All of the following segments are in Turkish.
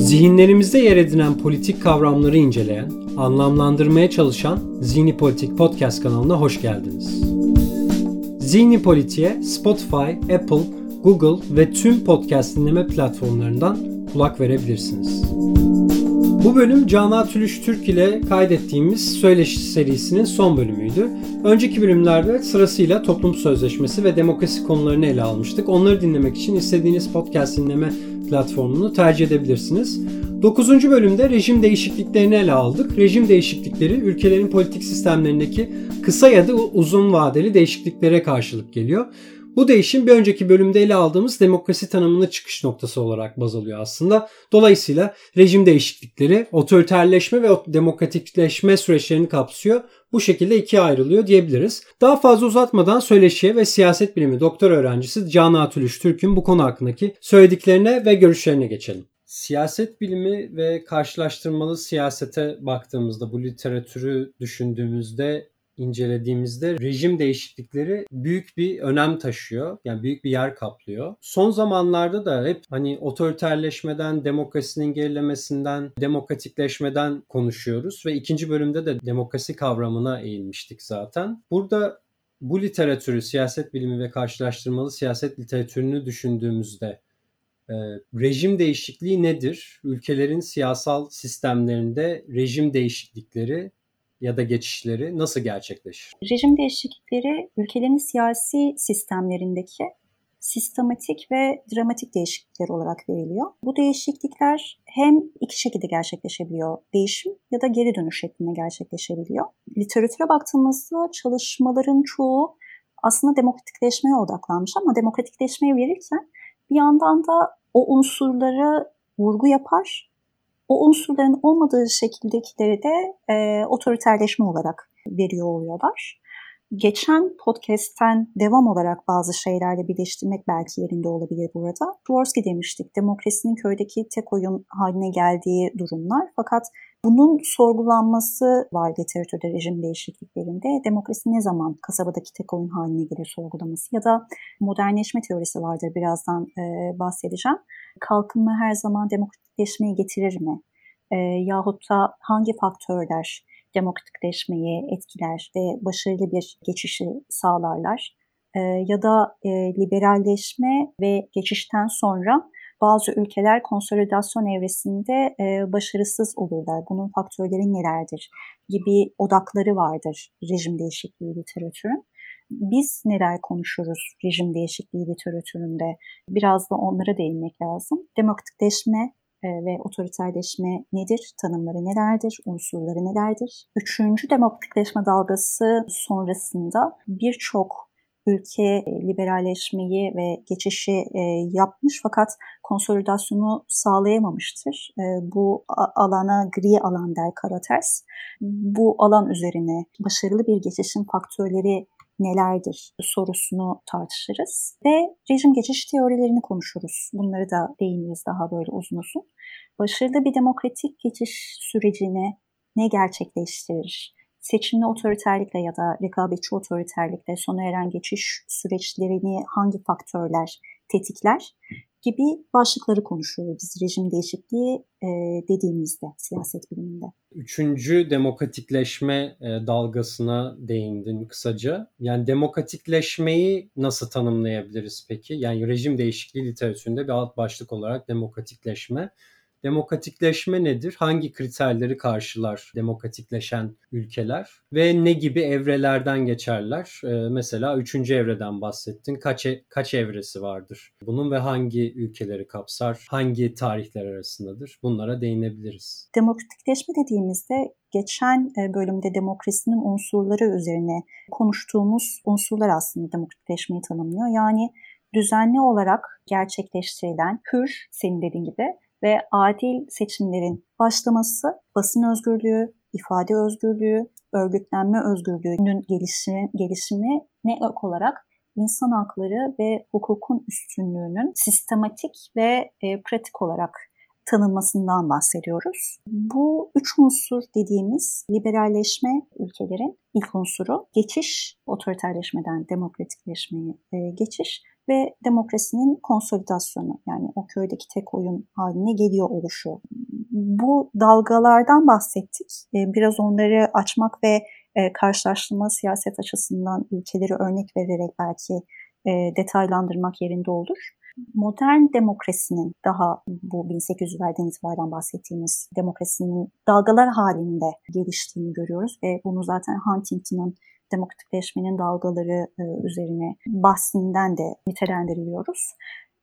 Zihinlerimizde yer edinen politik kavramları inceleyen, anlamlandırmaya çalışan Zihni Politik Podcast kanalına hoş geldiniz. Zihni Politik'e Spotify, Apple, Google ve tüm podcast dinleme platformlarından kulak verebilirsiniz. Bu bölüm Cana Tülüş Türk ile kaydettiğimiz Söyleşi serisinin son bölümüydü. Önceki bölümlerde sırasıyla toplum sözleşmesi ve demokrasi konularını ele almıştık. Onları dinlemek için istediğiniz podcast dinleme platformunu tercih edebilirsiniz. 9. bölümde rejim değişikliklerini ele aldık. Rejim değişiklikleri ülkelerin politik sistemlerindeki kısa ya da uzun vadeli değişikliklere karşılık geliyor. Bu değişim bir önceki bölümde ele aldığımız demokrasi tanımını çıkış noktası olarak baz alıyor aslında. Dolayısıyla rejim değişiklikleri otoriterleşme ve demokratikleşme süreçlerini kapsıyor. Bu şekilde ikiye ayrılıyor diyebiliriz. Daha fazla uzatmadan söyleşiye ve siyaset bilimi doktor öğrencisi Canan Atülüş Türk'ün bu konu hakkındaki söylediklerine ve görüşlerine geçelim. Siyaset bilimi ve karşılaştırmalı siyasete baktığımızda bu literatürü düşündüğümüzde incelediğimizde rejim değişiklikleri büyük bir önem taşıyor. Yani büyük bir yer kaplıyor. Son zamanlarda da hep hani otoriterleşmeden, demokrasinin gerilemesinden, demokratikleşmeden konuşuyoruz ve ikinci bölümde de demokrasi kavramına eğilmiştik zaten. Burada bu literatürü, siyaset bilimi ve karşılaştırmalı siyaset literatürünü düşündüğümüzde e, rejim değişikliği nedir? Ülkelerin siyasal sistemlerinde rejim değişiklikleri ya da geçişleri nasıl gerçekleşir? Rejim değişiklikleri ülkelerin siyasi sistemlerindeki sistematik ve dramatik değişiklikler olarak veriliyor. Bu değişiklikler hem iki şekilde gerçekleşebiliyor. Değişim ya da geri dönüş şeklinde gerçekleşebiliyor. Literatüre baktığımızda çalışmaların çoğu aslında demokratikleşmeye odaklanmış ama demokratikleşmeyi verirken bir yandan da o unsurları vurgu yapar o unsurların olmadığı şekildekileri de e, otoriterleşme olarak veriyor oluyorlar. Geçen podcast'ten devam olarak bazı şeylerle birleştirmek belki yerinde olabilir burada. Dvorsky demiştik, demokrasinin köydeki tek oyun haline geldiği durumlar. Fakat bunun sorgulanması var literatürde rejim değişikliklerinde. Demokrasi ne zaman kasabadaki tek oyun haline gelir sorgulaması ya da modernleşme teorisi vardır birazdan e, bahsedeceğim. Kalkınma her zaman demokratikleşmeyi getirir mi? E, yahut da hangi faktörler demokratikleşmeyi etkiler ve başarılı bir geçişi sağlarlar? E, ya da e, liberalleşme ve geçişten sonra bazı ülkeler konsolidasyon evresinde e, başarısız olurlar. Bunun faktörleri nelerdir gibi odakları vardır rejim değişikliği literatürün. Biz neler konuşuruz rejim değişikliği literatüründe? Biraz da onlara değinmek lazım. Demokratikleşme e, ve otoriterleşme nedir? Tanımları nelerdir? Unsurları nelerdir? Üçüncü demokratikleşme dalgası sonrasında birçok ülke e, liberalleşmeyi ve geçişi e, yapmış fakat konsolidasyonu sağlayamamıştır. Bu alana gri alan der Karaters. Bu alan üzerine başarılı bir geçişin faktörleri nelerdir sorusunu tartışırız ve rejim geçiş teorilerini konuşuruz. Bunları da değiniriz daha böyle uzun uzun. Başarılı bir demokratik geçiş sürecini ne gerçekleştirir? Seçimli otoriterlikle ya da rekabetçi otoriterlikle sona eren geçiş süreçlerini hangi faktörler tetikler? gibi başlıkları konuşuyoruz biz rejim değişikliği e, dediğimizde siyaset biliminde. Üçüncü demokratikleşme e, dalgasına değindin kısaca. Yani demokratikleşmeyi nasıl tanımlayabiliriz peki? Yani rejim değişikliği literatüründe bir alt başlık olarak demokratikleşme. Demokratikleşme nedir? Hangi kriterleri karşılar demokratikleşen ülkeler? Ve ne gibi evrelerden geçerler? Ee, mesela üçüncü evreden bahsettin. Kaç, e, kaç evresi vardır? Bunun ve hangi ülkeleri kapsar? Hangi tarihler arasındadır? Bunlara değinebiliriz. Demokratikleşme dediğimizde geçen e, bölümde demokrasinin unsurları üzerine konuştuğumuz unsurlar aslında demokratikleşmeyi tanımlıyor. Yani düzenli olarak gerçekleştirilen hür, senin dediğin gibi ve adil seçimlerin başlaması, basın özgürlüğü, ifade özgürlüğü, örgütlenme özgürlüğünün gelişimi, gelişimi ne ek olarak insan hakları ve hukukun üstünlüğünün sistematik ve e, pratik olarak tanınmasından bahsediyoruz. Bu üç unsur dediğimiz liberalleşme ülkelerin ilk unsuru, geçiş, otoriterleşmeden demokratikleşmeye e, geçiş ve demokrasinin konsolidasyonu yani o köydeki tek oyun haline geliyor oluşu. Bu dalgalardan bahsettik. Ee, biraz onları açmak ve e, karşılaştırma siyaset açısından ülkeleri örnek vererek belki e, detaylandırmak yerinde olur. Modern demokrasinin daha bu 1800'lerden itibaren bahsettiğimiz demokrasinin dalgalar halinde geliştiğini görüyoruz ve bunu zaten Huntington'ın demokratikleşmenin dalgaları e, üzerine bahsinden de nitelendiriyoruz.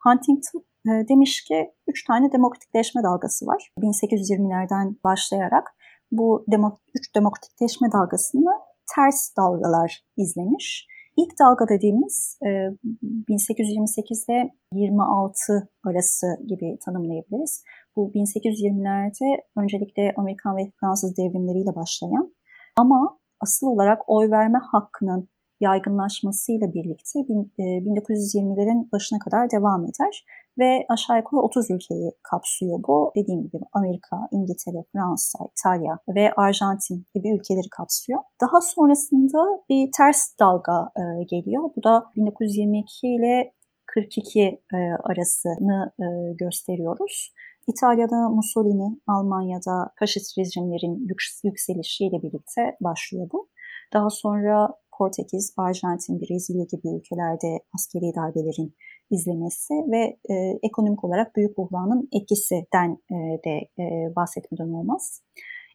Huntington e, demiş ki üç tane demokratikleşme dalgası var. 1820'lerden başlayarak bu demok üç demokratikleşme dalgasını ters dalgalar izlemiş. İlk dalga dediğimiz 1828 ile 26 arası gibi tanımlayabiliriz. Bu 1820'lerde öncelikle Amerikan ve Fransız devrimleriyle başlayan ama asıl olarak oy verme hakkının yaygınlaşmasıyla birlikte 1920'lerin e, başına kadar devam eder ve aşağı yukarı 30 ülkeyi kapsıyor bu. Dediğim gibi Amerika, İngiltere, Fransa, İtalya ve Arjantin gibi ülkeleri kapsıyor. Daha sonrasında bir ters dalga e, geliyor. Bu da 1922 ile 42 e, arasını gösteriyoruz. İtalya'da Mussolini, Almanya'da faşist rejimlerin yükselişiyle birlikte başlıyor bu. Daha sonra Portekiz, Arjantin, Brezilya gibi ülkelerde askeri darbelerin izlemesi ve e, ekonomik olarak büyük buhranın etkisinden e, de e, bahsetmeden olmaz.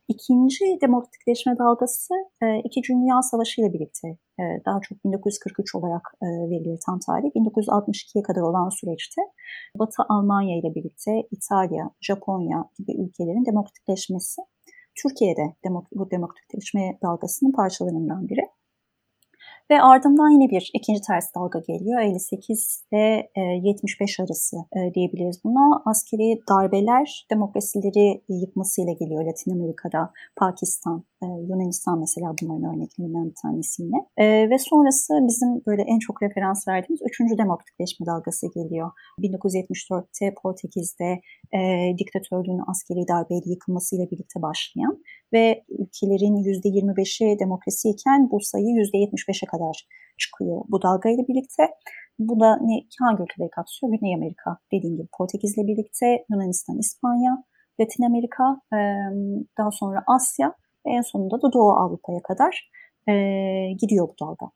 İkinci demokratikleşme dalgası e, İki Dünya Savaşı ile birlikte e, daha çok 1943 olarak e, verilir tam tarih. 1962'ye kadar olan süreçte Batı Almanya ile birlikte İtalya, Japonya gibi ülkelerin demokratikleşmesi Türkiye'de bu demokratikleşme dalgasının parçalarından biri. Ve ardından yine bir ikinci ters dalga geliyor. 58 ile 75 arası e, diyebiliriz buna. Askeri darbeler demokrasileri yıkmasıyla geliyor Latin Amerika'da, Pakistan, e, Yunanistan mesela bunların örneklerinden bir tanesi yine. E, ve sonrası bizim böyle en çok referans verdiğimiz üçüncü demokratikleşme dalgası geliyor. 1974'te Portekiz'de e, diktatörlüğün askeri darbeyle yıkılmasıyla birlikte başlayan ve ülkelerin %25'i demokrasi iken bu sayı %75'e kadar çıkıyor bu dalgayla birlikte. Bu da ne, hangi ülkeleri kapsıyor? Güney Amerika dediğim gibi Portekiz'le birlikte Yunanistan, İspanya, Latin Amerika, daha sonra Asya ve en sonunda da Doğu Avrupa'ya kadar gidiyor bu dalga.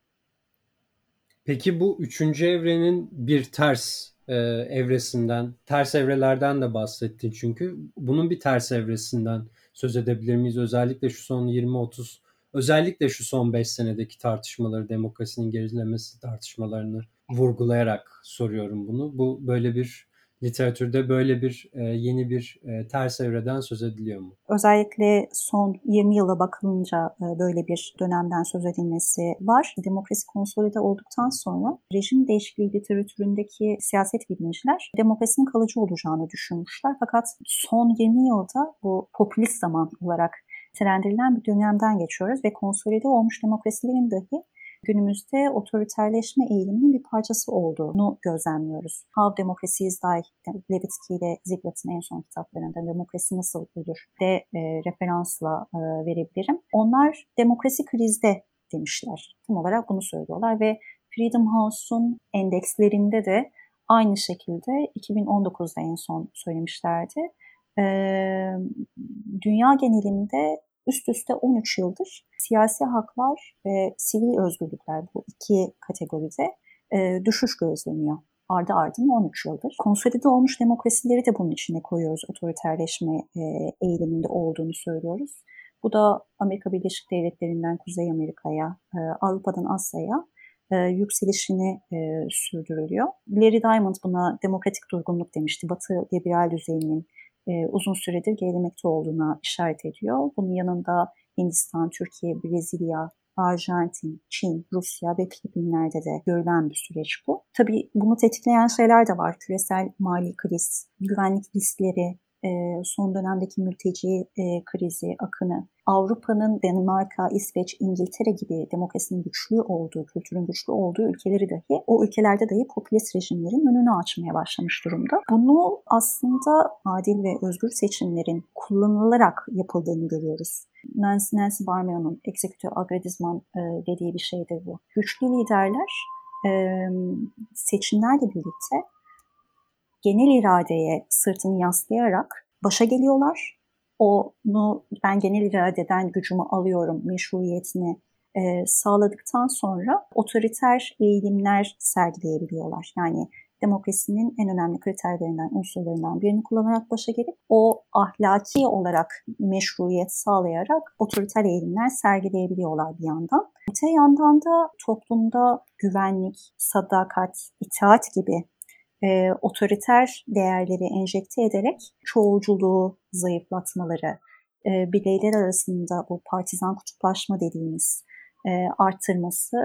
Peki bu üçüncü evrenin bir ters e, evresinden, ters evrelerden de bahsettin çünkü. Bunun bir ters evresinden söz edebilir miyiz? Özellikle şu son 20-30, özellikle şu son 5 senedeki tartışmaları, demokrasinin gerilemesi tartışmalarını vurgulayarak soruyorum bunu. Bu böyle bir literatürde böyle bir e, yeni bir e, ters evreden söz ediliyor mu? Özellikle son 20 yıla bakılınca e, böyle bir dönemden söz edilmesi var. Demokrasi konsolide olduktan sonra rejim değişikliği literatüründeki siyaset bilimciler demokrasinin kalıcı olacağını düşünmüşler. Fakat son 20 yılda bu popülist zaman olarak nitelendirilen bir dönemden geçiyoruz ve konsolide olmuş demokrasilerin dahi günümüzde otoriterleşme eğiliminin bir parçası olduğunu gözlemliyoruz. How Democracy is Die, Levitsky ile Ziglart'ın en son kitaplarında demokrasi nasıl olur de e, referansla e, verebilirim. Onlar demokrasi krizde demişler. Tam olarak bunu söylüyorlar ve Freedom House'un endekslerinde de aynı şekilde 2019'da en son söylemişlerdi. Ee, dünya genelinde üst üste 13 yıldır siyasi haklar ve sivil özgürlükler bu iki kategoride e, düşüş gözleniyor. Ardı ardına 13 yıldır. Konsolide olmuş demokrasileri de bunun içine koyuyoruz. Otoriterleşme e, eğiliminde olduğunu söylüyoruz. Bu da Amerika Birleşik Devletleri'nden Kuzey Amerika'ya, e, Avrupa'dan Asya'ya e, yükselişini e, sürdürülüyor. Larry Diamond buna demokratik durgunluk demişti. Batı liberal düzeyinin e, uzun süredir gerilemekte olduğuna işaret ediyor. Bunun yanında Hindistan, Türkiye, Brezilya, Arjantin, Çin, Rusya ve Filipinler'de de görülen bir süreç bu. Tabii bunu tetikleyen şeyler de var. Küresel mali kriz, güvenlik riskleri, son dönemdeki mülteci krizi, akını, Avrupa'nın Danimarka, İsveç, İngiltere gibi demokrasinin güçlü olduğu, kültürün güçlü olduğu ülkeleri dahi o ülkelerde dahi popülist rejimlerin önünü açmaya başlamış durumda. Bunu aslında adil ve özgür seçimlerin kullanılarak yapıldığını görüyoruz. Nancy, Nancy Barmeo'nun Executive Agredizman dediği bir şeydir bu. Güçlü liderler e, seçimlerle birlikte genel iradeye sırtını yaslayarak başa geliyorlar. Onu ben genel iradeden gücümü alıyorum meşruiyetini e, sağladıktan sonra otoriter eğilimler sergileyebiliyorlar. Yani demokrasinin en önemli kriterlerinden, unsurlarından birini kullanarak başa gelip o ahlaki olarak meşruiyet sağlayarak otoriter eğilimler sergileyebiliyorlar bir yandan. Öte yandan da toplumda güvenlik, sadakat, itaat gibi e, otoriter değerleri enjekte ederek çoğulculuğu zayıflatmaları, e, bireyler arasında bu partizan kutuplaşma dediğimiz e, arttırması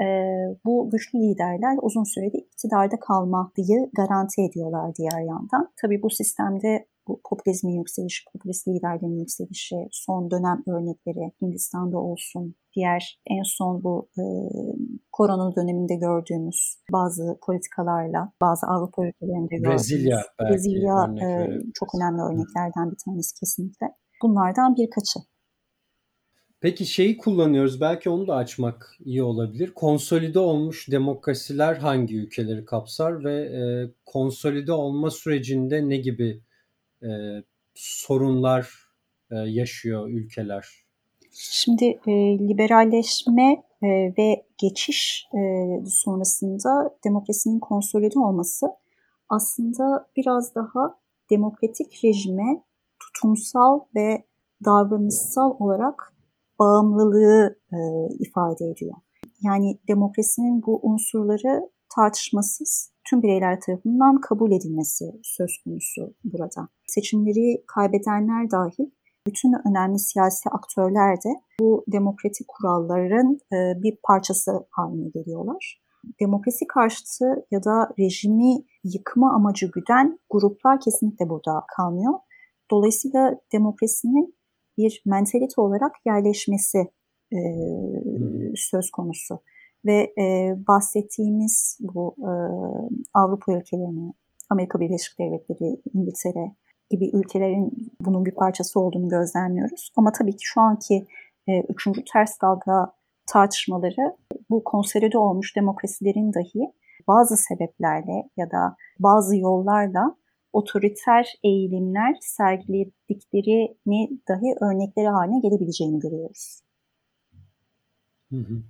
e, bu güçlü liderler uzun sürede iktidarda kalmayı garanti ediyorlar diğer yandan. Tabii bu sistemde bu popülizmin yükselişi, popülist liderlerin yükselişi, son dönem örnekleri Hindistan'da olsun, diğer en son bu e, korona döneminde gördüğümüz bazı politikalarla, bazı Avrupa ülkelerinde gördüğümüz Brezilya, Brezilya e, çok önemli örneklerden bir tanesi kesinlikle. Bunlardan birkaçı. Peki şeyi kullanıyoruz belki onu da açmak iyi olabilir. Konsolide olmuş demokrasiler hangi ülkeleri kapsar ve e, konsolide olma sürecinde ne gibi e, sorunlar e, yaşıyor ülkeler? Şimdi e, liberalleşme e, ve geçiş e, sonrasında demokrasinin konsolide olması aslında biraz daha demokratik rejime tutumsal ve davranışsal olarak bağımlılığı e, ifade ediyor. Yani demokrasinin bu unsurları tartışmasız tüm bireyler tarafından kabul edilmesi söz konusu burada. Seçimleri kaybedenler dahil bütün önemli siyasi aktörler de bu demokratik kuralların e, bir parçası haline geliyorlar. Demokrasi karşıtı ya da rejimi yıkma amacı güden gruplar kesinlikle burada kalmıyor. Dolayısıyla demokrasinin bir mentalite olarak yerleşmesi e, söz konusu. Ve e, bahsettiğimiz bu e, Avrupa ülkelerine, Amerika Birleşik Devletleri, İngiltere gibi ülkelerin bunun bir parçası olduğunu gözlemliyoruz. Ama tabii ki şu anki e, üçüncü ters dalga tartışmaları bu konsolide olmuş demokrasilerin dahi bazı sebeplerle ya da bazı yollarla otoriter eğilimler sergilediklerini dahi örnekleri haline gelebileceğini görüyoruz. Hı hı.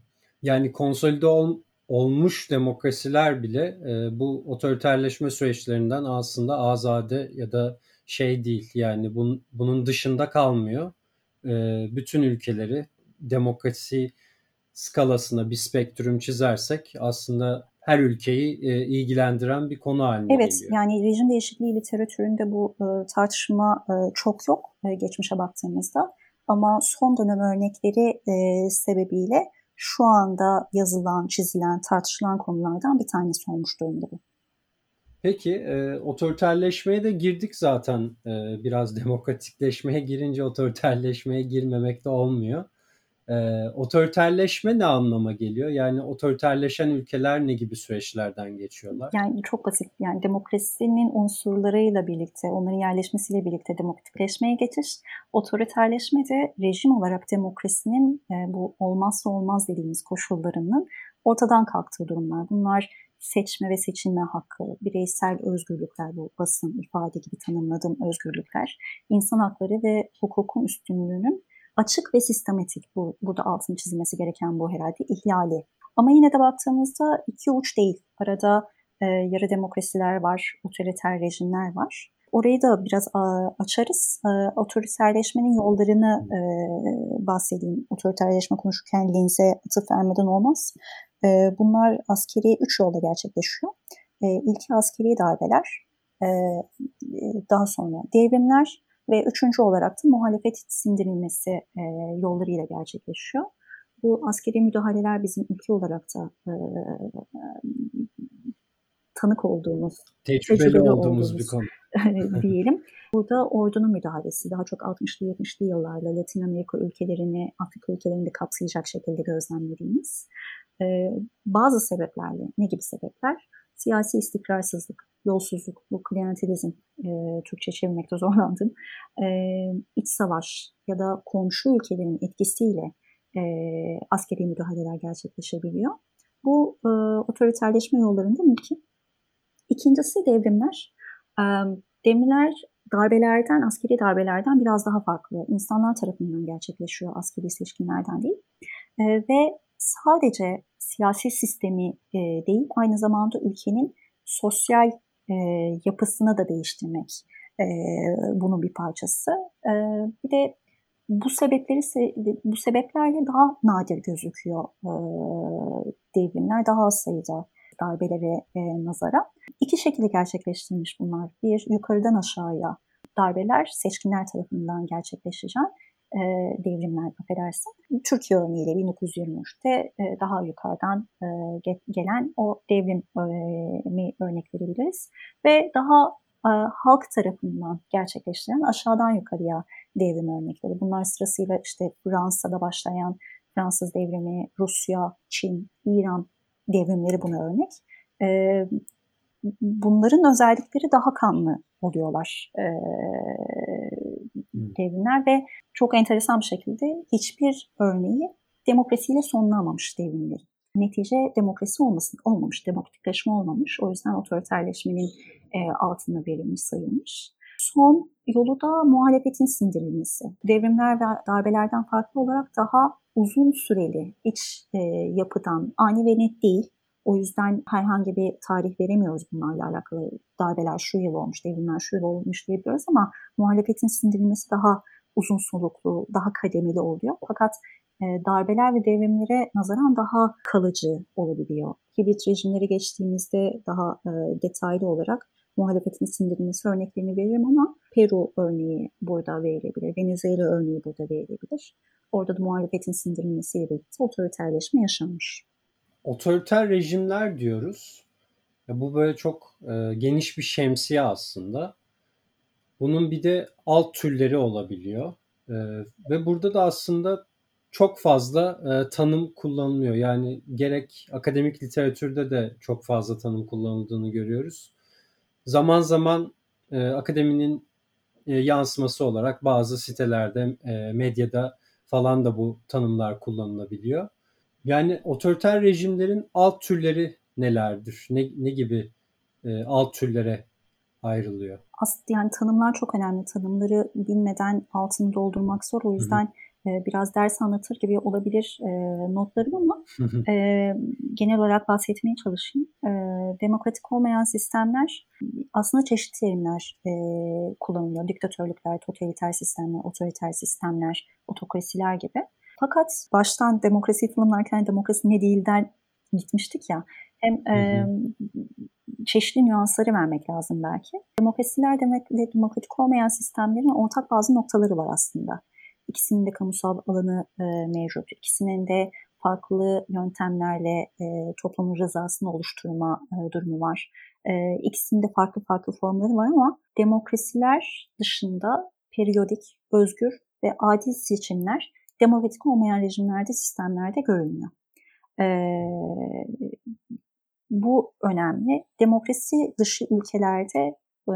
Yani konsolide ol, olmuş demokrasiler bile e, bu otoriterleşme süreçlerinden aslında azade ya da şey değil. Yani bun, bunun dışında kalmıyor. E, bütün ülkeleri demokrasi skalasına bir spektrum çizersek aslında her ülkeyi e, ilgilendiren bir konu haline evet, geliyor. Evet yani rejim değişikliği literatüründe bu e, tartışma e, çok yok e, geçmişe baktığımızda. Ama son dönem örnekleri e, sebebiyle şu anda yazılan, çizilen, tartışılan konulardan bir tanesi olmuş durumda bu. Peki e, otoriterleşmeye de girdik zaten. E, biraz demokratikleşmeye girince otoriterleşmeye girmemek de olmuyor. E, otoriterleşme ne anlama geliyor? Yani otoriterleşen ülkeler ne gibi süreçlerden geçiyorlar? Yani çok basit. Yani demokrasinin unsurlarıyla birlikte, onların yerleşmesiyle birlikte demokratikleşmeye geçiş. Otoriterleşme de rejim olarak demokrasinin e, bu olmazsa olmaz dediğimiz koşullarının ortadan kalktığı durumlar. Bunlar seçme ve seçilme hakkı, bireysel özgürlükler, bu basın, ifade gibi tanımladığım özgürlükler, insan hakları ve hukukun üstünlüğünün açık ve sistematik, bu, burada altını çizilmesi gereken bu herhalde ihlali. Ama yine de baktığımızda iki uç değil. Arada e, yarı demokrasiler var, otoriter rejimler var. Orayı da biraz a, açarız. E, otoriterleşmenin yollarını e, bahsedeyim. Otoriterleşme konuşurken linze atıf vermeden olmaz. E, bunlar askeri üç yolda gerçekleşiyor. E, ilki askeri darbeler, e, daha sonra devrimler ve üçüncü olarak da muhalefet sindirilmesi e, yollarıyla gerçekleşiyor. Bu askeri müdahaleler bizim ülke olarak da e, tanık olduğumuz, tecrübeli, tecrübeli olduğumuz, olduğumuz bir konu. diyelim. Burada ordunun müdahalesi daha çok 60'lı 70'li yıllarla Latin Amerika ülkelerini, Afrika ülkelerini de kapsayacak şekilde gözlemlediğimiz e, bazı sebeplerle, ne gibi sebepler? Siyasi istikrarsızlık, yolsuzluk, bu klientelizm, e, Türkçe çevirmekte zorlandım, e, iç savaş ya da komşu ülkelerin etkisiyle e, askeri müdahaleler gerçekleşebiliyor. Bu e, otoriterleşme yollarında mümkün. İkincisi devrimler. E, devrimler darbelerden, askeri darbelerden biraz daha farklı. İnsanlar tarafından gerçekleşiyor askeri seçkinlerden değil. E, ve sadece siyasi sistemi e, değil, aynı zamanda ülkenin sosyal e, yapısını da değiştirmek e, bunun bir parçası. E, bir de bu sebepleri bu sebeplerle daha nadir gözüküyor e, devrimler, daha az sayıda darbelere e, nazara. İki şekilde gerçekleştirilmiş bunlar. Bir, yukarıdan aşağıya darbeler seçkinler tarafından gerçekleşecek e, devrimler affedersin. Türkiye örneğiyle 1923'te e, daha yukarıdan e, gelen o devrim e, örnek verebiliriz. Ve daha e, halk tarafından gerçekleştirilen aşağıdan yukarıya devrim örnekleri. Bunlar sırasıyla işte Fransa'da başlayan Fransız devrimi, Rusya, Çin, İran devrimleri buna örnek. E, bunların özellikleri daha kanlı oluyorlar e, devrimler ve çok enteresan bir şekilde hiçbir örneği demokrasiyle sonlanmamış devrimlerin. Netice demokrasi olmasın, olmamış, demokratikleşme olmamış. O yüzden otoriterleşmenin e, altına verilmiş, sayılmış. Son yolu da muhalefetin sindirilmesi. Devrimler ve darbelerden farklı olarak daha uzun süreli iç e, yapıdan ani ve net değil. O yüzden herhangi bir tarih veremiyoruz bunlarla alakalı. Darbeler şu yıl olmuş, devrimler şu yıl olmuş diyebiliyoruz ama muhalefetin sindirilmesi daha uzun soluklu, daha kademeli oluyor. Fakat e, darbeler ve devrimlere nazaran daha kalıcı olabiliyor. Hibrit rejimleri geçtiğimizde daha e, detaylı olarak muhalefetin sindirilmesi örneklerini veririm ama Peru örneği burada verilebilir, Venezuela örneği burada verilebilir. Orada da muhalefetin sindirilmesiyle birlikte otoriterleşme yaşanmış. Otoriter rejimler diyoruz. Bu böyle çok e, geniş bir şemsiye aslında. Bunun bir de alt türleri olabiliyor. E, ve burada da aslında çok fazla e, tanım kullanılıyor. Yani gerek akademik literatürde de çok fazla tanım kullanıldığını görüyoruz. Zaman zaman e, akademinin e, yansıması olarak bazı sitelerde, e, medyada falan da bu tanımlar kullanılabiliyor. Yani otoriter rejimlerin alt türleri nelerdir? Ne, ne gibi e, alt türlere ayrılıyor? Aslında yani tanımlar çok önemli. Tanımları bilmeden altını doldurmak zor. O yüzden hı hı. E, biraz ders anlatır gibi olabilir e, notlarım ama e, genel olarak bahsetmeye çalışayım. E, demokratik olmayan sistemler aslında çeşitli terimler e, kullanılıyor. Diktatörlükler, totaliter sistemler, otoriter sistemler, otokrasiler gibi. Fakat baştan demokrasiyi tanımlarken demokrasi ne değilden gitmiştik ya. Hem hı hı. E, çeşitli nüansları vermek lazım belki. Demokrasiler demek ve demokratik olmayan sistemlerin ortak bazı noktaları var aslında. İkisinin de kamusal alanı e, mevcut. İkisinin de farklı yöntemlerle e, toplumun rızasını oluşturma e, durumu var. E, ikisinin de farklı farklı formları var ama demokrasiler dışında periyodik, özgür ve adil seçimler demokratik olmayan rejimlerde, sistemlerde görülmüyor. E, bu önemli. Demokrasi dışı ülkelerde e,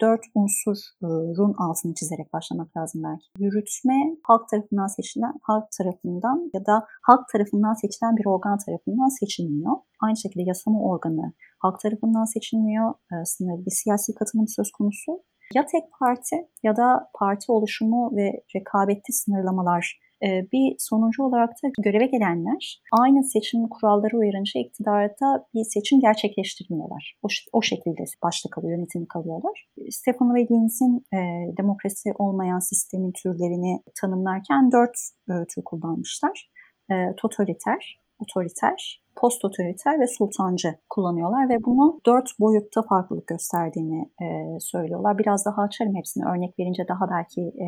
dört unsurun altını çizerek başlamak lazım belki. Yürütme halk tarafından seçilen, halk tarafından ya da halk tarafından seçilen bir organ tarafından seçilmiyor. Aynı şekilde yasama organı halk tarafından seçilmiyor. E, sınırlı bir siyasi katılım söz konusu. Ya tek parti ya da parti oluşumu ve rekabetli sınırlamalar ee, bir sonucu olarak da göreve gelenler aynı seçim kuralları uyarınca iktidarda bir seçim gerçekleştirmiyorlar. O, o şekilde başta kalıyor, yönetim kalıyorlar. Stefano ve Linz'in e, demokrasi olmayan sistemin türlerini tanımlarken dört e, tür kullanmışlar. E, totaliter, otoriter, post otoriter ve sultancı kullanıyorlar ve bunu dört boyutta farklılık gösterdiğini e, söylüyorlar. Biraz daha açarım hepsini örnek verince daha belki e,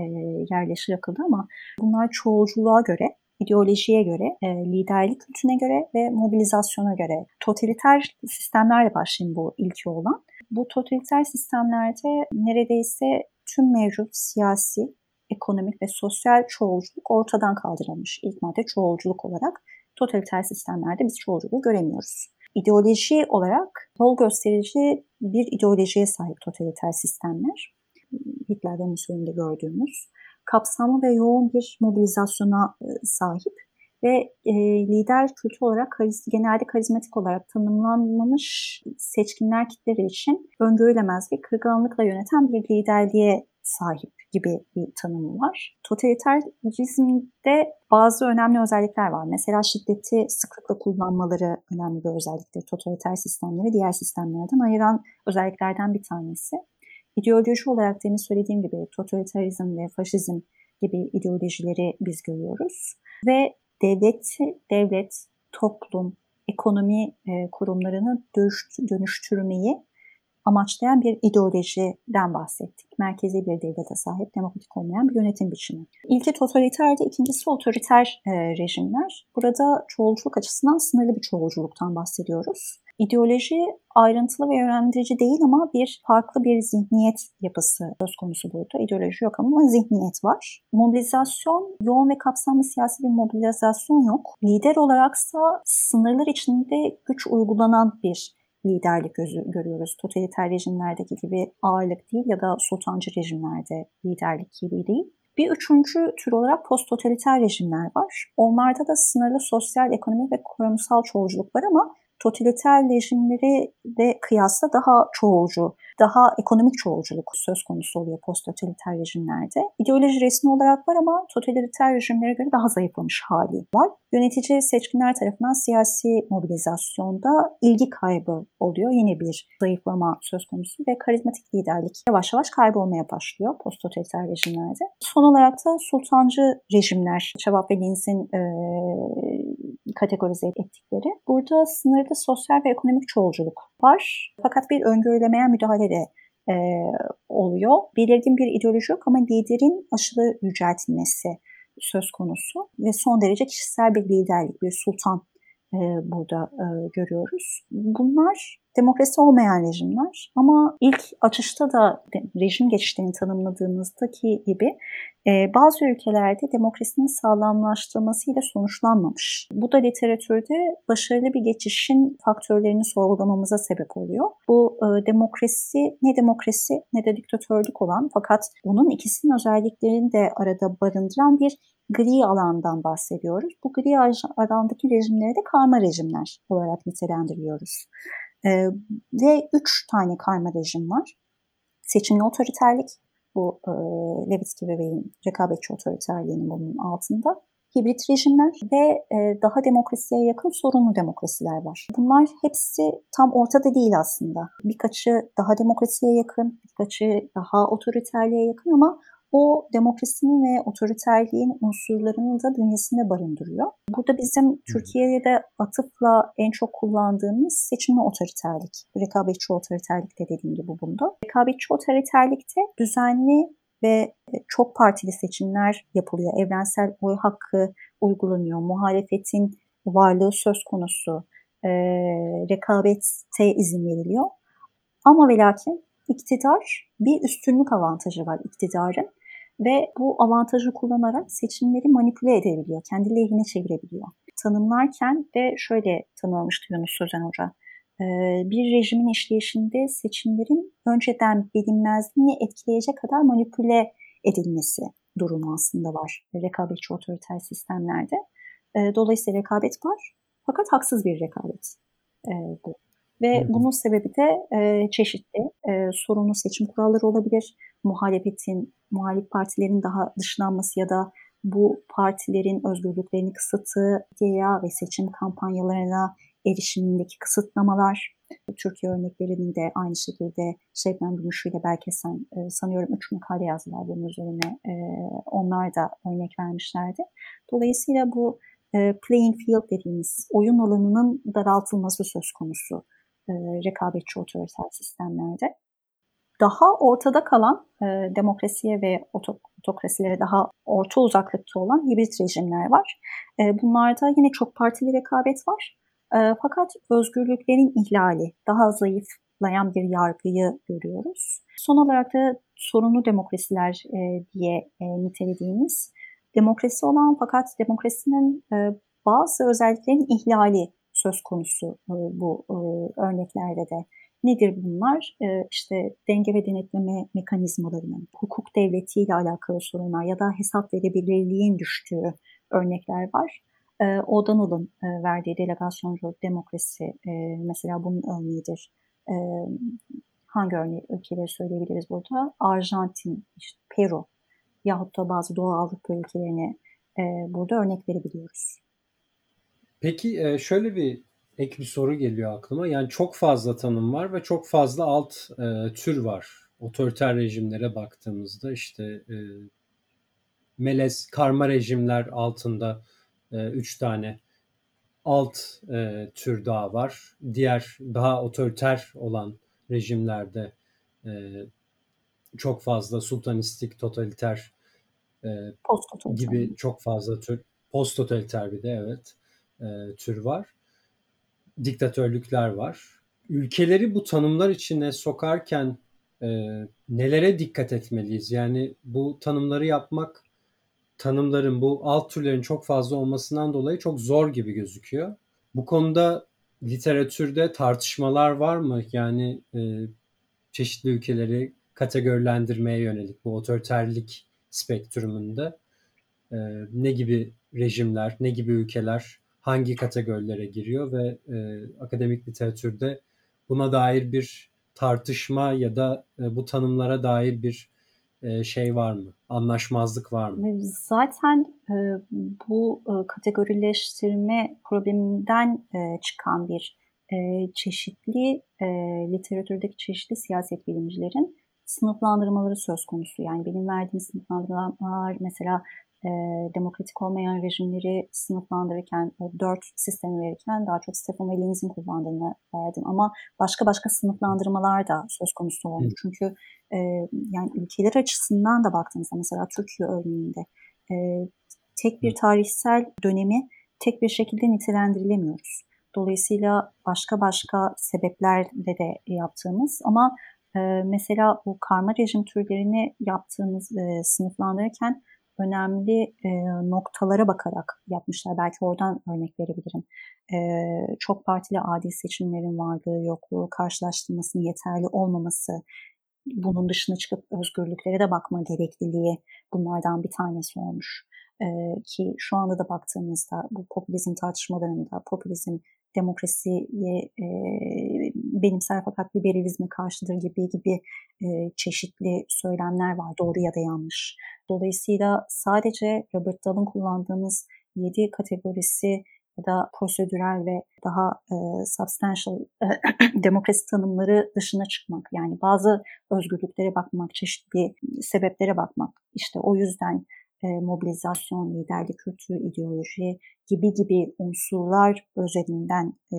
yerleşir akılda ama bunlar çoğulculuğa göre ideolojiye göre, e, liderlik kültüne göre ve mobilizasyona göre totaliter sistemlerle başlayayım bu ilki olan. Bu totaliter sistemlerde neredeyse tüm mevcut siyasi, ekonomik ve sosyal çoğulculuk ortadan kaldırılmış. İlk madde çoğulculuk olarak totaliter sistemlerde biz çoğulculuğu göremiyoruz. İdeoloji olarak yol gösterici bir ideolojiye sahip totaliter sistemler. Hitler ve Mussolini'de gördüğümüz kapsamlı ve yoğun bir mobilizasyona e, sahip. ve e, lider kültü olarak genelde karizmatik olarak tanımlanmamış seçkinler kitleri için öngörülemez ve kırgınlıkla yöneten bir liderliğe sahip gibi bir tanımı var. Totaliterizmde bazı önemli özellikler var. Mesela şiddeti sıklıkla kullanmaları önemli bir özelliktir. Totaliter sistemleri diğer sistemlerden ayıran özelliklerden bir tanesi. İdeoloji olarak demin söylediğim gibi totalitarizm ve faşizm gibi ideolojileri biz görüyoruz. Ve devleti, devlet, toplum, ekonomi e, kurumlarını dönüştürmeyi amaçlayan bir ideolojiden bahsettik. Merkezi bir devlete sahip, demokratik olmayan bir yönetim biçimi. İlki totaliterdi, ikincisi otoriter e, rejimler. Burada çoğulculuk açısından sınırlı bir çoğulculuktan bahsediyoruz. İdeoloji ayrıntılı ve yönlendirici değil ama bir farklı bir zihniyet yapısı söz konusu burada. İdeoloji yok ama zihniyet var. Mobilizasyon, yoğun ve kapsamlı siyasi bir mobilizasyon yok. Lider olaraksa sınırlar içinde güç uygulanan bir liderlik görüyoruz. Totaliter rejimlerdeki gibi ağırlık değil ya da sultancı rejimlerde liderlik gibi değil. Bir üçüncü tür olarak post-totaliter rejimler var. Onlarda da sınırlı sosyal, ekonomik ve kurumsal çoğulculuk var ama totaliter rejimleri de kıyasla daha çoğulcu, daha ekonomik çoğulculuk söz konusu oluyor post-totaliter rejimlerde. İdeoloji resmi olarak var ama totaliter rejimlere göre daha zayıflamış hali var. Yönetici seçkinler tarafından siyasi mobilizasyonda ilgi kaybı oluyor. Yine bir zayıflama söz konusu ve karizmatik liderlik yavaş yavaş kaybolmaya başlıyor post-totaliter rejimlerde. Son olarak da sultancı rejimler, Şevap ve Linz'in e, kategorize ettikleri. Burada sınırda sosyal ve ekonomik çoğulculuk var. Fakat bir öngörülemeyen müdahale de e, oluyor. Belirgin bir ideoloji yok ama liderin aşılı yüceltilmesi söz konusu ve son derece kişisel bir liderlik, bir sultan burada görüyoruz. Bunlar demokrasi olmayan rejimler ama ilk açışta da rejim geçişlerini tanımladığımızdaki gibi e, bazı ülkelerde demokrasinin sağlamlaştırmasıyla sonuçlanmamış. Bu da literatürde başarılı bir geçişin faktörlerini sorgulamamıza sebep oluyor. Bu e, demokrasi ne demokrasi ne de diktatörlük olan fakat bunun ikisinin özelliklerini de arada barındıran bir gri alandan bahsediyoruz. Bu gri alandaki rejimleri de karma rejimler olarak nitelendiriyoruz. E, ve üç tane karma rejim var. Seçimli otoriterlik, bu e, Levitsky ve Bey'in rekabetçi otoriterliğinin bunun altında. Hibrit rejimler ve e, daha demokrasiye yakın sorunlu demokrasiler var. Bunlar hepsi tam ortada değil aslında. Birkaçı daha demokrasiye yakın, birkaçı daha otoriterliğe yakın ama o demokrasinin ve otoriterliğin unsurlarını da bünyesinde barındırıyor. Burada bizim Türkiye'de atıfla en çok kullandığımız seçimli otoriterlik. Rekabetçi otoriterlik de dediğim gibi bunda. Rekabetçi otoriterlikte düzenli ve çok partili seçimler yapılıyor. Evrensel oy hakkı uygulanıyor. Muhalefetin varlığı söz konusu. E, rekabete izin veriliyor. Ama ve lakin iktidar bir üstünlük avantajı var iktidarın ve bu avantajı kullanarak seçimleri manipüle edebiliyor, kendi lehine çevirebiliyor. Tanımlarken de şöyle tanımlamıştı Yunus Sözen Hoca. Ee, bir rejimin işleyişinde seçimlerin önceden bilinmezliğini etkileyecek kadar manipüle edilmesi durumu aslında var rekabetçi otoriter sistemlerde. Ee, dolayısıyla rekabet var fakat haksız bir rekabet ee, bu. Ve bunun sebebi de e, çeşitli e, sorunlu seçim kuralları olabilir. Muhalefetin, muhalif partilerin daha dışlanması ya da bu partilerin özgürlüklerini kısıtı veya ve seçim kampanyalarına erişimindeki kısıtlamalar. Türkiye örneklerinin de aynı şekilde Şebnem Gümüşü ile Berkesen e, sanıyorum üç makale yazdılar bunun üzerine. E, onlar da örnek vermişlerdi. Dolayısıyla bu e, playing field dediğimiz oyun alanının daraltılması söz konusu e, rekabetçi otoriter sistemlerde. Daha ortada kalan e, demokrasiye ve otokrasilere daha orta uzaklıkta olan hibrit rejimler var. E, bunlarda yine çok partili rekabet var. E, fakat özgürlüklerin ihlali, daha zayıflayan bir yargıyı görüyoruz. Son olarak da sorunlu demokrasiler e, diye e, nitelediğimiz demokrasi olan fakat demokrasinin e, bazı özelliklerin ihlali söz konusu e, bu e, örneklerde de. Nedir bunlar? E, işte denge ve denetleme mekanizmalarının, hukuk devletiyle alakalı sorunlar ya da hesap verebilirliğin düştüğü örnekler var. O'Donnell'ın verdiği delegasyoncu demokrasi mesela bunun örneğidir. Hangi örneği ülkeleri söyleyebiliriz burada? Arjantin, işte Peru yahut da bazı Doğu Avrupa ülkelerine e, burada örnek verebiliyoruz. Peki e, şöyle bir ek bir soru geliyor aklıma. Yani çok fazla tanım var ve çok fazla alt e, tür var. Otoriter rejimlere baktığımızda işte e, melez karma rejimler altında e, üç tane alt e, tür daha var. Diğer daha otoriter olan rejimlerde e, çok fazla sultanistik, totaliter e, gibi çok fazla tür post totaliter bir de evet e, tür var. Diktatörlükler var. Ülkeleri bu tanımlar içine sokarken e, nelere dikkat etmeliyiz? Yani bu tanımları yapmak tanımların bu alt türlerin çok fazla olmasından dolayı çok zor gibi gözüküyor. Bu konuda literatürde tartışmalar var mı? Yani e, çeşitli ülkeleri kategorilendirmeye yönelik bu otoriterlik spektrumunda e, ne gibi rejimler, ne gibi ülkeler hangi kategorilere giriyor ve e, akademik literatürde buna dair bir tartışma ya da e, bu tanımlara dair bir e, şey var mı? Anlaşmazlık var mı? Zaten e, bu e, kategorileştirme probleminden e, çıkan bir e, çeşitli e, literatürdeki çeşitli siyaset bilimcilerin sınıflandırmaları söz konusu. Yani benim verdiğim sınıflandırmalar mesela e, demokratik olmayan rejimleri sınıflandırırken, o dört sistemi verirken daha çok Stefan ve Linz'in kullandığını verdim. Ama başka başka sınıflandırmalar da söz konusu oldu. Hı. Çünkü e, yani ülkeler açısından da baktığınızda mesela Türkiye örneğinde e, tek bir tarihsel dönemi tek bir şekilde nitelendirilemiyoruz. Dolayısıyla başka başka sebeplerle de yaptığımız ama e, mesela bu karma rejim türlerini yaptığımız e, sınıflandırırken önemli e, noktalara bakarak yapmışlar. Belki oradan örnek verebilirim. E, çok partili adil seçimlerin varlığı, yokluğu, karşılaştırmasının yeterli olmaması, bunun dışına çıkıp özgürlüklere de bakma gerekliliği bunlardan bir tanesi olmuş. E, ki şu anda da baktığımızda bu popülizm tartışmalarında popülizm demokrasiye e, benimser fakat liberalizme karşıdır gibi gibi e, çeşitli söylemler var doğru ya da yanlış. Dolayısıyla sadece Robert Dahl'ın kullandığımız 7 kategorisi ya da prosedürel ve daha e, substantial e, demokrasi tanımları dışına çıkmak. Yani bazı özgürlüklere bakmak, çeşitli sebeplere bakmak. İşte o yüzden e, mobilizasyon, liderlik kültürü, ideoloji gibi gibi unsurlar özelinden e,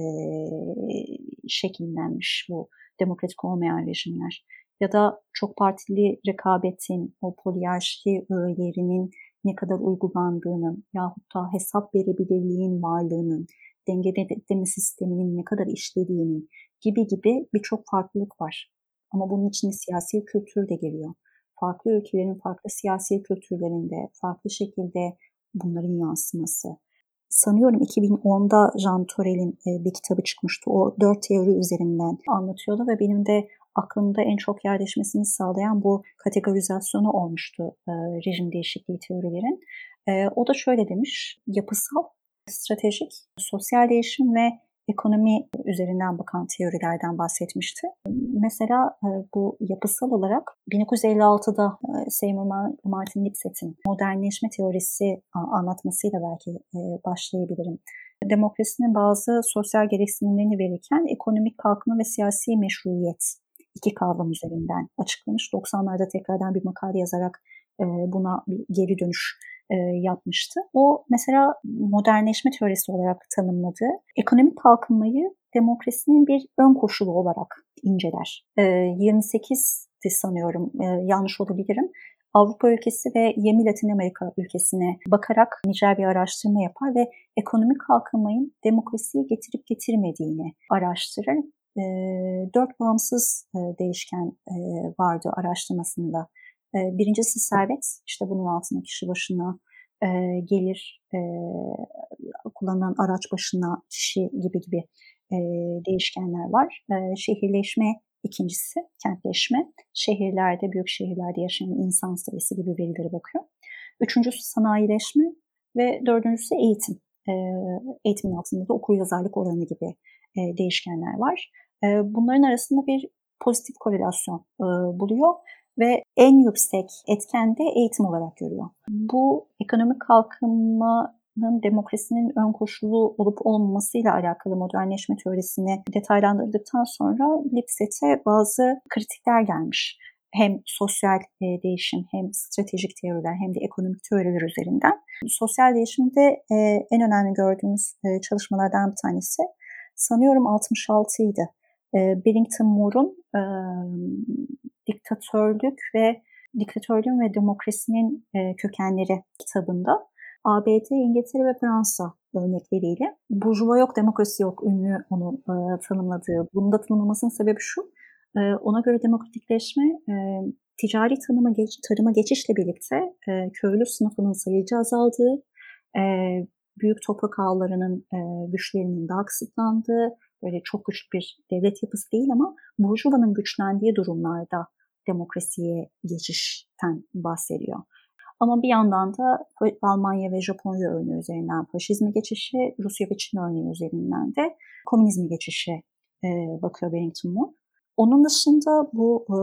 şekillenmiş bu demokratik olmayan rejimler. Ya da çok partili rekabetin, o poliyarşi öğelerinin ne kadar uygulandığının yahut da hesap verebilirliğin varlığının, denge denetleme sisteminin ne kadar işlediğinin gibi gibi birçok farklılık var. Ama bunun için siyasi kültür de geliyor farklı ülkelerin farklı siyasi kültürlerinde farklı şekilde bunların yansıması. Sanıyorum 2010'da Jean Torel'in e, bir kitabı çıkmıştı. O dört teori üzerinden anlatıyordu ve benim de aklımda en çok yerleşmesini sağlayan bu kategorizasyonu olmuştu e, rejim değişikliği teorilerin. E, o da şöyle demiş, yapısal, stratejik, sosyal değişim ve ekonomi üzerinden bakan teorilerden bahsetmişti. Mesela e, bu yapısal olarak 1956'da e, Seymour Martin Lipset'in modernleşme teorisi anlatmasıyla belki e, başlayabilirim. Demokrasinin bazı sosyal gereksinimlerini verirken ekonomik kalkınma ve siyasi meşruiyet iki kavram üzerinden açıklamış. 90'larda tekrardan bir makale yazarak buna bir geri dönüş e, yapmıştı. O mesela modernleşme teorisi olarak tanımladığı ekonomik kalkınmayı demokrasinin bir ön koşulu olarak inceler. E, 28'ti sanıyorum, e, yanlış olabilirim. Avrupa ülkesi ve 20 Latin Amerika ülkesine bakarak nicel bir araştırma yapar ve ekonomik kalkınmayın demokrasiyi getirip getirmediğini araştırır. E, dört bağımsız e, değişken e, vardı araştırmasında ee, birincisi servet, işte bunun altında kişi başına e, gelir, e, kullanılan araç başına kişi gibi gibi e, değişkenler var. Şehirleşme ikincisi, kentleşme. Şehirlerde, büyük şehirlerde yaşayan insan sayısı gibi verilere bakıyor. Üçüncüsü sanayileşme ve dördüncüsü eğitim. e, eğitimin altında da okur yazarlık oranı gibi değişkenler var. Bunların arasında bir pozitif korelasyon buluyor ve en yüksek etken de eğitim olarak görüyor. Bu ekonomik kalkınmanın demokrasinin ön koşulu olup olmamasıyla alakalı modernleşme teorisini detaylandırdıktan sonra Lipset'e bazı kritikler gelmiş. Hem sosyal e, değişim hem stratejik teoriler hem de ekonomik teoriler üzerinden. Sosyal değişimde e, en önemli gördüğümüz e, çalışmalardan bir tanesi sanıyorum 66 idi. Billington Moore'un diktatörlük ve diktatörlüğün ve demokrasinin e, kökenleri kitabında ABD, İngiltere ve Fransa örnekleriyle burjuva yok demokrasi yok ünlü onu e, tanımladığı. Bunun da tanımlamasının sebebi şu. E, ona göre demokratikleşme e, ticari tanıma geç, tarıma geçişle birlikte e, köylü sınıfının sayıcı azaldığı, e, büyük toprak ağlarının e, güçlerinin daha kısıtlandığı, böyle çok güçlü bir devlet yapısı değil ama Burjuva'nın güçlendiği durumlarda demokrasiye geçişten bahsediyor. Ama bir yandan da Almanya ve Japonya örneği üzerinden faşizme geçişi, Rusya ve Çin örneği üzerinden de komünizme geçişe e, bakıyor Barrington Moore. Onun dışında bu e,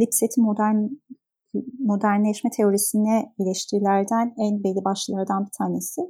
Lipset'in modern modernleşme teorisine eleştirilerden en belli başlılardan bir tanesi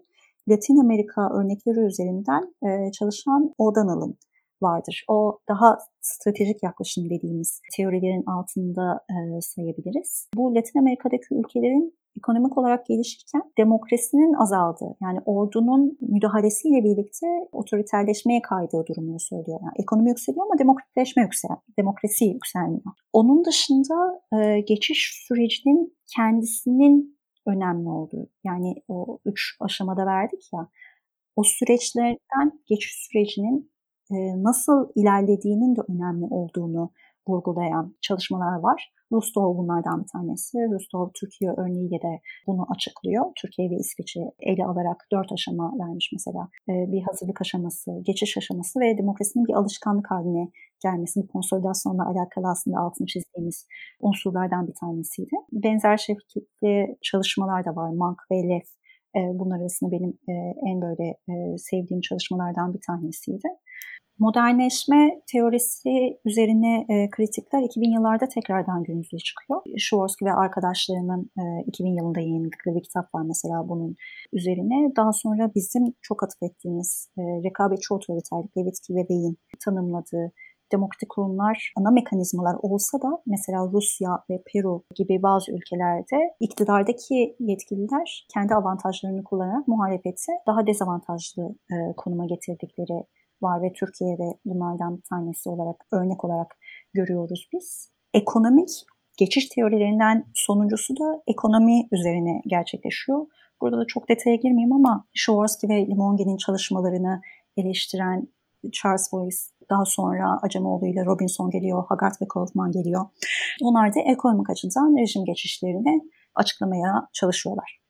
Latin Amerika örnekleri üzerinden e, çalışan O'Donnell'ın vardır. O daha stratejik yaklaşım dediğimiz teorilerin altında e, sayabiliriz. Bu Latin Amerika'daki ülkelerin ekonomik olarak gelişirken demokrasinin azaldığı yani ordunun müdahalesiyle birlikte otoriterleşmeye kaydığı durumunu söylüyor. Yani ekonomi yükseliyor ama demokratikleşme yüksel, demokrasi yükselmiyor. Onun dışında e, geçiş sürecinin kendisinin önemli olduğu yani o üç aşamada verdik ya o süreçlerden geçiş sürecinin nasıl ilerlediğinin de önemli olduğunu vurgulayan çalışmalar var. Rustov bunlardan bir tanesi. Rustov Türkiye örneğiyle de bunu açıklıyor. Türkiye ve İsveç'i ele alarak dört aşama vermiş mesela. Bir hazırlık aşaması, geçiş aşaması ve demokrasinin bir alışkanlık haline gelmesi, bu konsolidasyonla alakalı aslında altını çizdiğimiz unsurlardan bir tanesiydi. Benzer şekilde çalışmalar da var. Mank ve Lef bunlar arasında benim en böyle sevdiğim çalışmalardan bir tanesiydi. Modernleşme teorisi üzerine e, kritikler 2000 yıllarda tekrardan günümüze çıkıyor. Schwarzschild ve arkadaşlarının e, 2000 yılında yayınladıkları bir kitap var mesela bunun üzerine. Daha sonra bizim çok atıf ettiğimiz e, rekabetçi otoriterlik, Levitsky ve Bey'in tanımladığı demokratik kurumlar ana mekanizmalar olsa da mesela Rusya ve Peru gibi bazı ülkelerde iktidardaki yetkililer kendi avantajlarını kullanarak muhalefeti daha dezavantajlı e, konuma getirdikleri var ve Türkiye'de bunlardan bir tanesi olarak örnek olarak görüyoruz biz. Ekonomik geçiş teorilerinden sonuncusu da ekonomi üzerine gerçekleşiyor. Burada da çok detaya girmeyeyim ama Jaworski ve Limongen'in çalışmalarını eleştiren Charles Boyce, daha sonra Acemoğlu ile Robinson geliyor, Haggard ve Kaufman geliyor. Onlar da ekonomik açıdan rejim geçişlerini açıklamaya çalışıyorlar.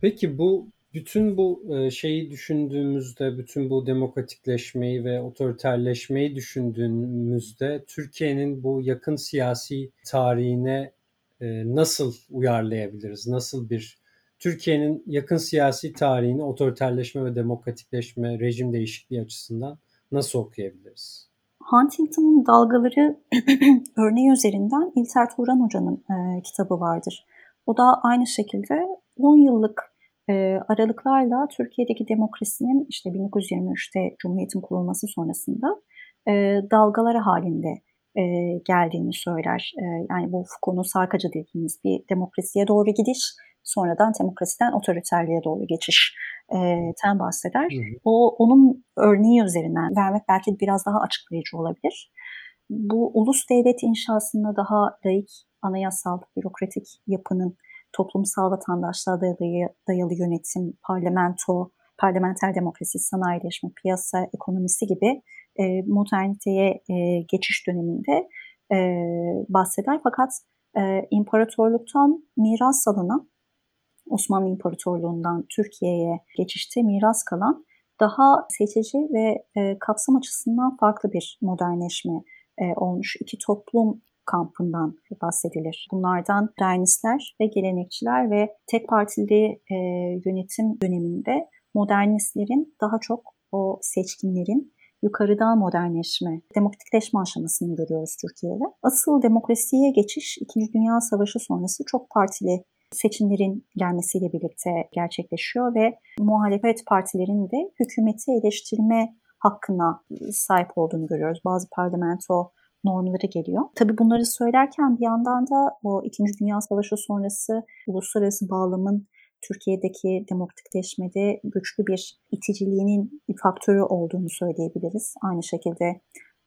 Peki bu bütün bu e, şeyi düşündüğümüzde, bütün bu demokratikleşmeyi ve otoriterleşmeyi düşündüğümüzde Türkiye'nin bu yakın siyasi tarihine e, nasıl uyarlayabiliriz? Nasıl bir Türkiye'nin yakın siyasi tarihini otoriterleşme ve demokratikleşme, rejim değişikliği açısından nasıl okuyabiliriz? Huntington'ın dalgaları örneği üzerinden İlter Turan Hoca'nın e, kitabı vardır. O da aynı şekilde 10 yıllık aralıklarla Türkiye'deki demokrasinin işte 1923'te Cumhuriyet'in kurulması sonrasında e, dalgaları halinde e, geldiğini söyler. E, yani bu Foucault'un sarkacı dediğimiz bir demokrasiye doğru gidiş, sonradan demokrasiden otoriterliğe doğru geçiş ten bahseder. Hı hı. O onun örneği üzerinden vermek belki biraz daha açıklayıcı olabilir. Bu ulus devlet inşasında daha laik, anayasal, bürokratik yapının toplumsal vatandaşlığa dayalı, yönetim, parlamento, parlamenter demokrasi, sanayileşme, piyasa ekonomisi gibi e, moderniteye e, geçiş döneminde e, bahseder. Fakat e, imparatorluktan miras alınan, Osmanlı İmparatorluğu'ndan Türkiye'ye geçişte miras kalan daha seçici ve e, kapsam açısından farklı bir modernleşme e, olmuş. İki toplum kampından bahsedilir. Bunlardan modernistler ve gelenekçiler ve tek partili e, yönetim döneminde modernistlerin daha çok o seçkinlerin yukarıdan modernleşme, demokratikleşme aşamasını görüyoruz Türkiye'de. Asıl demokrasiye geçiş İkinci Dünya Savaşı sonrası çok partili seçimlerin gelmesiyle birlikte gerçekleşiyor ve muhalefet partilerinin de hükümeti eleştirme hakkına sahip olduğunu görüyoruz. Bazı parlamento normları geliyor. Tabii bunları söylerken bir yandan da o İkinci Dünya Savaşı sonrası uluslararası bağlamın Türkiye'deki demokratikleşmede güçlü bir iticiliğinin faktörü olduğunu söyleyebiliriz. Aynı şekilde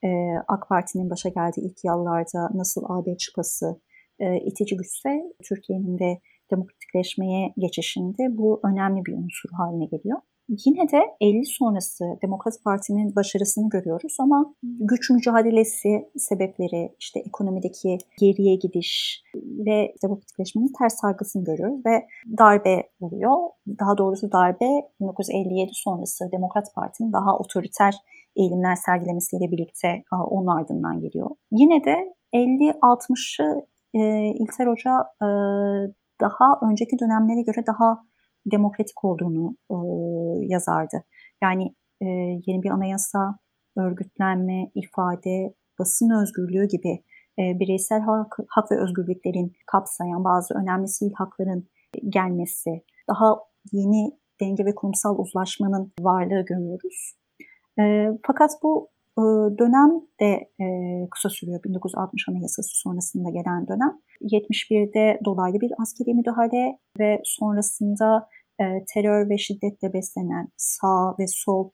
e, AK Parti'nin başa geldiği ilk yıllarda nasıl AB çıpası e, itici güçse Türkiye'nin de demokratikleşmeye geçişinde bu önemli bir unsur haline geliyor. Yine de 50 sonrası Demokrat Parti'nin başarısını görüyoruz ama güç mücadelesi sebepleri, işte ekonomideki geriye gidiş ve demokratikleşmenin ters sargısını görüyoruz ve darbe oluyor. Daha doğrusu darbe 1957 sonrası Demokrat Parti'nin daha otoriter eğilimler sergilemesiyle birlikte onun ardından geliyor. Yine de 50-60'ı e, İlter Hoca e, daha önceki dönemlere göre daha demokratik olduğunu e, yazardı. Yani e, yeni bir anayasa, örgütlenme, ifade, basın özgürlüğü gibi e, bireysel hak, hak ve özgürlüklerin kapsayan bazı önemli sivil hakların gelmesi, daha yeni denge ve kurumsal uzlaşmanın varlığı görüyoruz. E, fakat bu dönem de e, kısa sürüyor. 1960 Anayasası sonrasında gelen dönem. 71'de dolaylı bir askeri müdahale ve sonrasında e, terör ve şiddetle beslenen sağ ve sol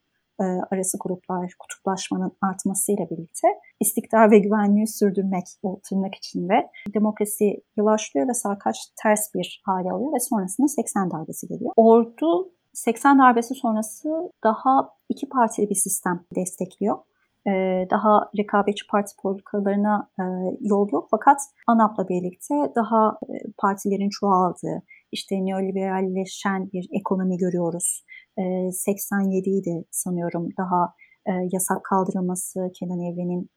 arası gruplar kutuplaşmanın artmasıyla birlikte istikrar ve güvenliği sürdürmek o tırnak içinde demokrasi yavaşlıyor ve sarkaç ters bir hale alıyor ve sonrasında 80 darbesi geliyor. Ordu 80 darbesi sonrası daha iki partili bir sistem destekliyor. E, daha rekabetçi parti politikalarına e, yol yok. Fakat ANAP'la birlikte daha e, partilerin çoğaldığı, işte neoliberalleşen bir ekonomi görüyoruz. 87'ydi sanıyorum daha yasak kaldırılması, Kenan Evren'in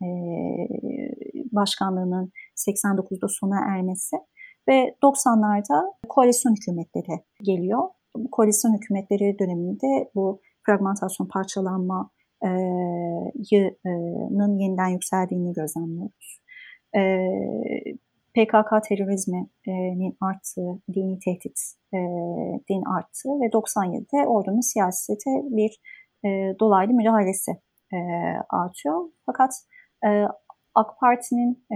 başkanlığının 89'da sona ermesi ve 90'larda koalisyon hükümetleri geliyor. Koalisyon hükümetleri döneminde bu fragmentasyon, parçalanma, yının yeniden yükseldiğini gözlemliyoruz. PKK terörizminin arttığı, dini tehdit din arttığı ve 97'de ordunun siyasete bir dolaylı müdahalesi artıyor. Fakat AK Parti'nin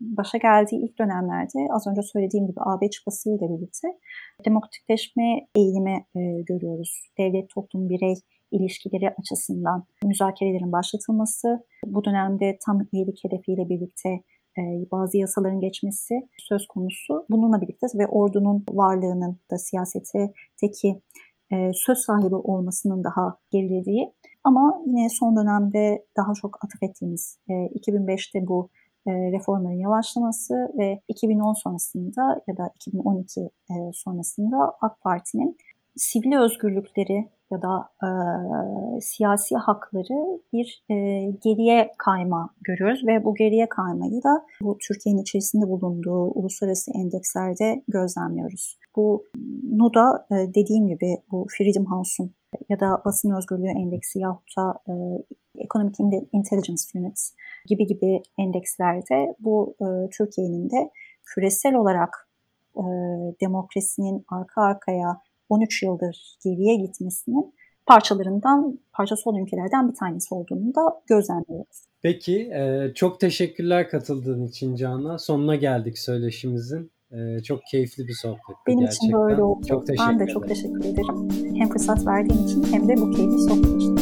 başa geldiği ilk dönemlerde az önce söylediğim gibi AB çıkmasıyla birlikte demokratikleşme eğilimi görüyoruz. Devlet, toplum, birey ilişkileri açısından müzakerelerin başlatılması, bu dönemde tam üyelik hedefiyle birlikte e, bazı yasaların geçmesi söz konusu. Bununla birlikte ve ordunun varlığının da siyasete teki e, söz sahibi olmasının daha gerilediği ama yine son dönemde daha çok atıf ettiğimiz 2005'te bu e, reformların yavaşlaması ve 2010 sonrasında ya da 2012 sonrasında AK Parti'nin sivil özgürlükleri ya da e, siyasi hakları bir e, geriye kayma görüyoruz ve bu geriye kaymayı da bu Türkiye'nin içerisinde bulunduğu uluslararası endekslerde gözlemliyoruz. Bu NUDA e, dediğim gibi bu Freedom House'un ya da basın özgürlüğü endeksi yahut da e, Economic Intelligence Units gibi gibi endekslerde bu e, Türkiye'nin de küresel olarak e, demokrasinin arka arkaya 13 yıldır geriye gitmesinin parçalarından, parçası olan ülkelerden bir tanesi olduğunu da gözlemliyoruz. Peki, e, çok teşekkürler katıldığın için Canan. Sonuna geldik söyleşimizin. E, çok keyifli bir sohbet. Benim gerçekten. için böyle oldu. Çok teşekkür ben de çok teşekkür ederim. Hem fırsat verdiğin için hem de bu keyifli sohbet için.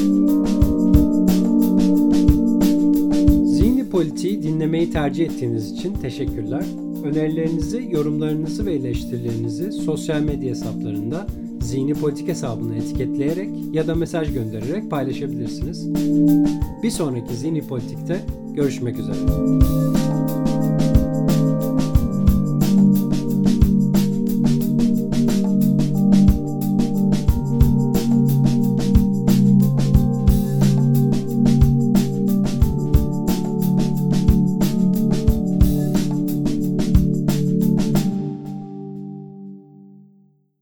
Politiği dinlemeyi tercih ettiğiniz için teşekkürler. Önerilerinizi, yorumlarınızı ve eleştirilerinizi sosyal medya hesaplarında Zihni Politik hesabını etiketleyerek ya da mesaj göndererek paylaşabilirsiniz. Bir sonraki Zihni Politik'te görüşmek üzere.